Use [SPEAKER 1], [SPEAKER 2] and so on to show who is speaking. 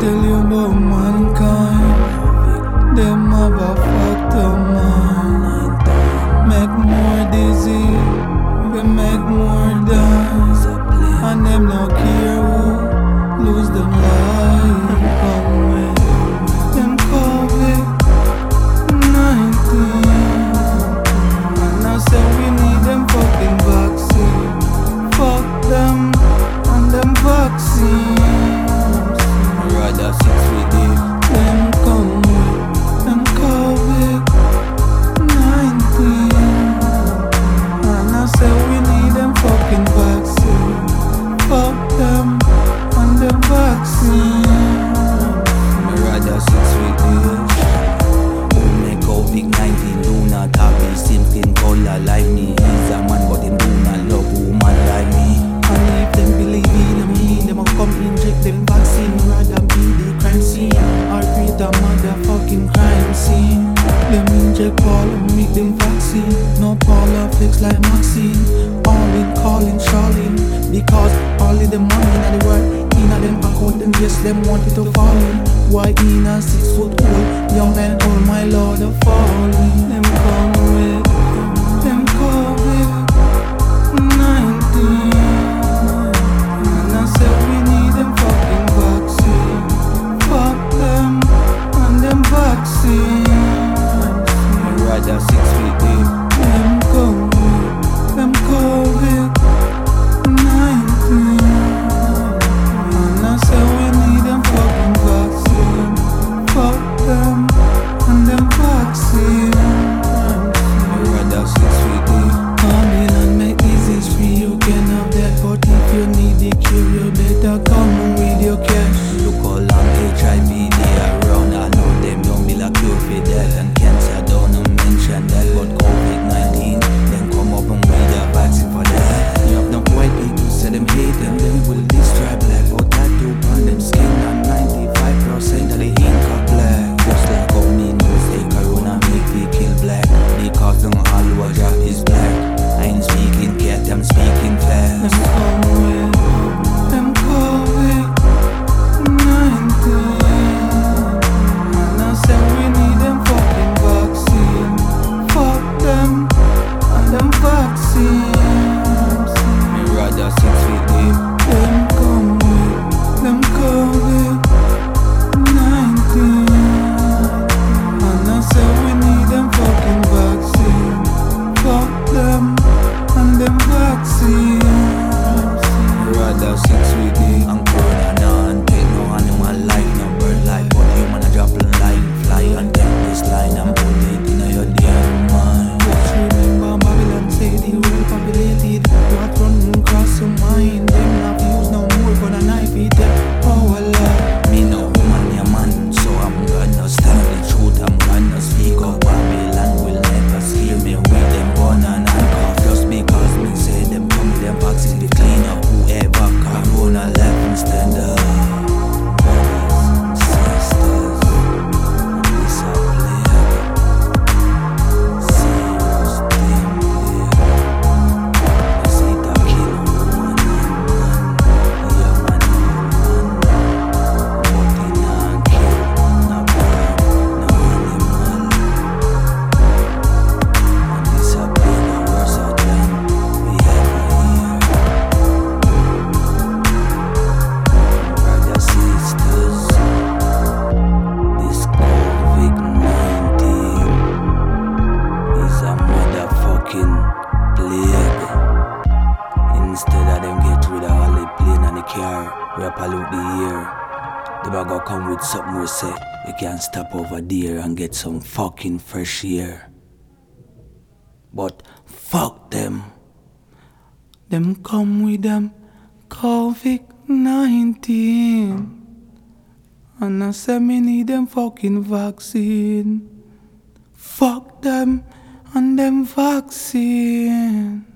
[SPEAKER 1] Tell you about mankind, them have a fuck. fucking crime scene. Them inject ball and make them vaccine. No all of like Maxine. All in calling Charlie. Because all of the money in the world, In them account them yes them wanted to fall in. Why in a six foot old young and old my lord
[SPEAKER 2] a pollute the air. The bag come with something we say. You can stop over there and get some fucking fresh air. But fuck them.
[SPEAKER 1] Them come with them COVID 19. And I say me need them fucking vaccine. Fuck them and them vaccine.